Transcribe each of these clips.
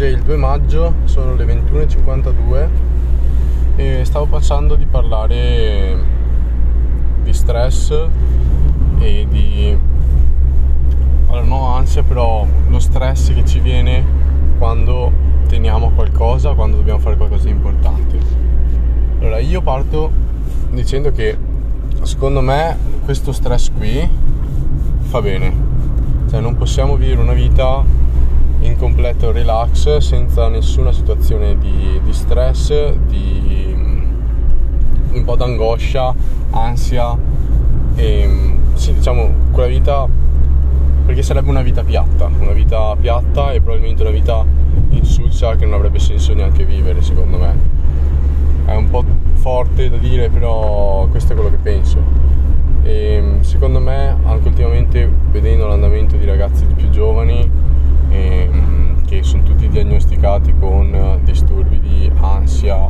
Oggi è il 2 maggio, sono le 21.52 e stavo pensando di parlare di stress e di... Allora, no ansia, però lo stress che ci viene quando teniamo qualcosa, quando dobbiamo fare qualcosa di importante. Allora, io parto dicendo che secondo me questo stress qui fa bene. Cioè, non possiamo vivere una vita in completo relax senza nessuna situazione di, di stress, di mm, un po' d'angoscia, ansia e mm, sì, diciamo quella vita perché sarebbe una vita piatta, una vita piatta e probabilmente una vita insulsa che non avrebbe senso neanche vivere secondo me. È un po' forte da dire, però questo è quello che penso. E mm, secondo me, anche ultimamente, vedendo l'andamento di ragazzi più giovani, ehm, che sono tutti diagnosticati con disturbi di ansia,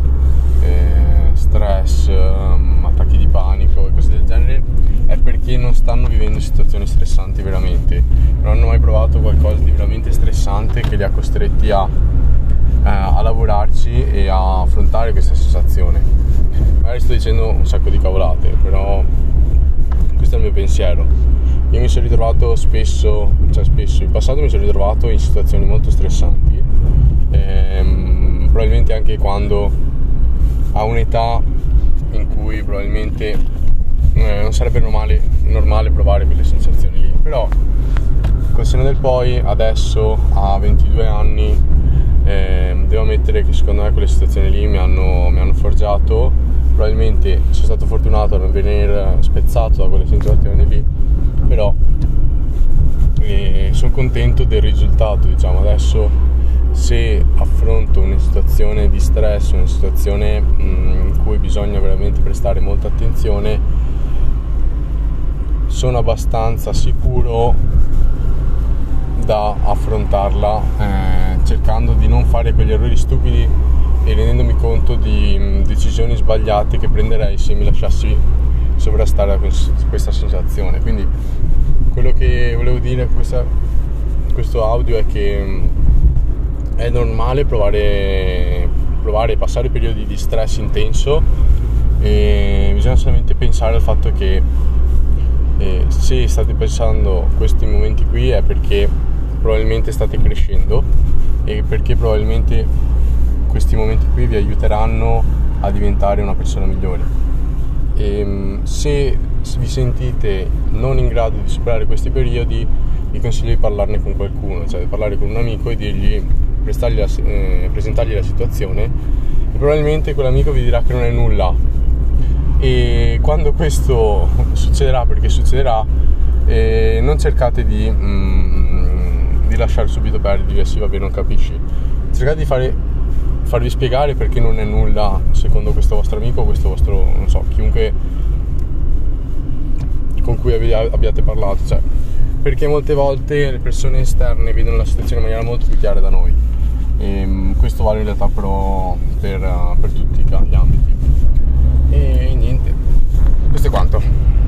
eh, stress, ehm, attacchi di panico e cose del genere, è perché non stanno vivendo situazioni stressanti veramente, non hanno mai provato qualcosa di veramente stressante che li ha costretti a, eh, a lavorarci e a affrontare questa sensazione. Magari sto dicendo un sacco di cavolate, però mio pensiero. Io mi sono ritrovato spesso, cioè spesso, in passato mi sono ritrovato in situazioni molto stressanti, ehm, probabilmente anche quando a un'età in cui probabilmente eh, non sarebbe normale, normale provare quelle sensazioni lì, però col seno del poi adesso a 22 anni eh, devo ammettere che secondo me quelle situazioni lì mi hanno, mi hanno forgiato. Probabilmente stato fortunato a non venire spezzato da quelle situazioni lì però sono contento del risultato diciamo. Adesso se affronto una situazione di stress una situazione mh, mm, in cui bisogna veramente prestare molta attenzione sono abbastanza sicuro da affrontarla eh, cercando di non fare quegli errori stupidi e rendendomi conto di mm, decisioni sbagliate che prenderei se mi lasciassi sovrastare questa sensazione. Quindi quello che volevo dire con questo audio è che mm, è normale provare, provare a passare periodi di stress intenso e bisogna solamente pensare al fatto che eh, se state passando questi momenti qui è perché probabilmente state crescendo e perché probabilmente questi momenti qui vi aiuteranno a diventare una persona migliore. E ehm, se vi sentite non in grado di superare questi periodi vi consiglio di parlarne con qualcuno, cioè di parlare con un amico e dirgli, la, eh, presentargli la situazione e probabilmente quell'amico vi dirà che non è nulla. E quando questo succederà, perché succederà, eh, non cercate di, mm, di lasciare subito perdere, dire sì vabbè non capisci, cercate di fare farvi spiegare perché non è nulla secondo questo vostro amico questo vostro, non so, chiunque con cui abbiate parlato, cioè, perché molte volte le persone esterne vedono la situazione in maniera molto più chiara da noi. E ehm, questo vale in realtà però per, per tutti gli ambiti. E niente, questo è quanto.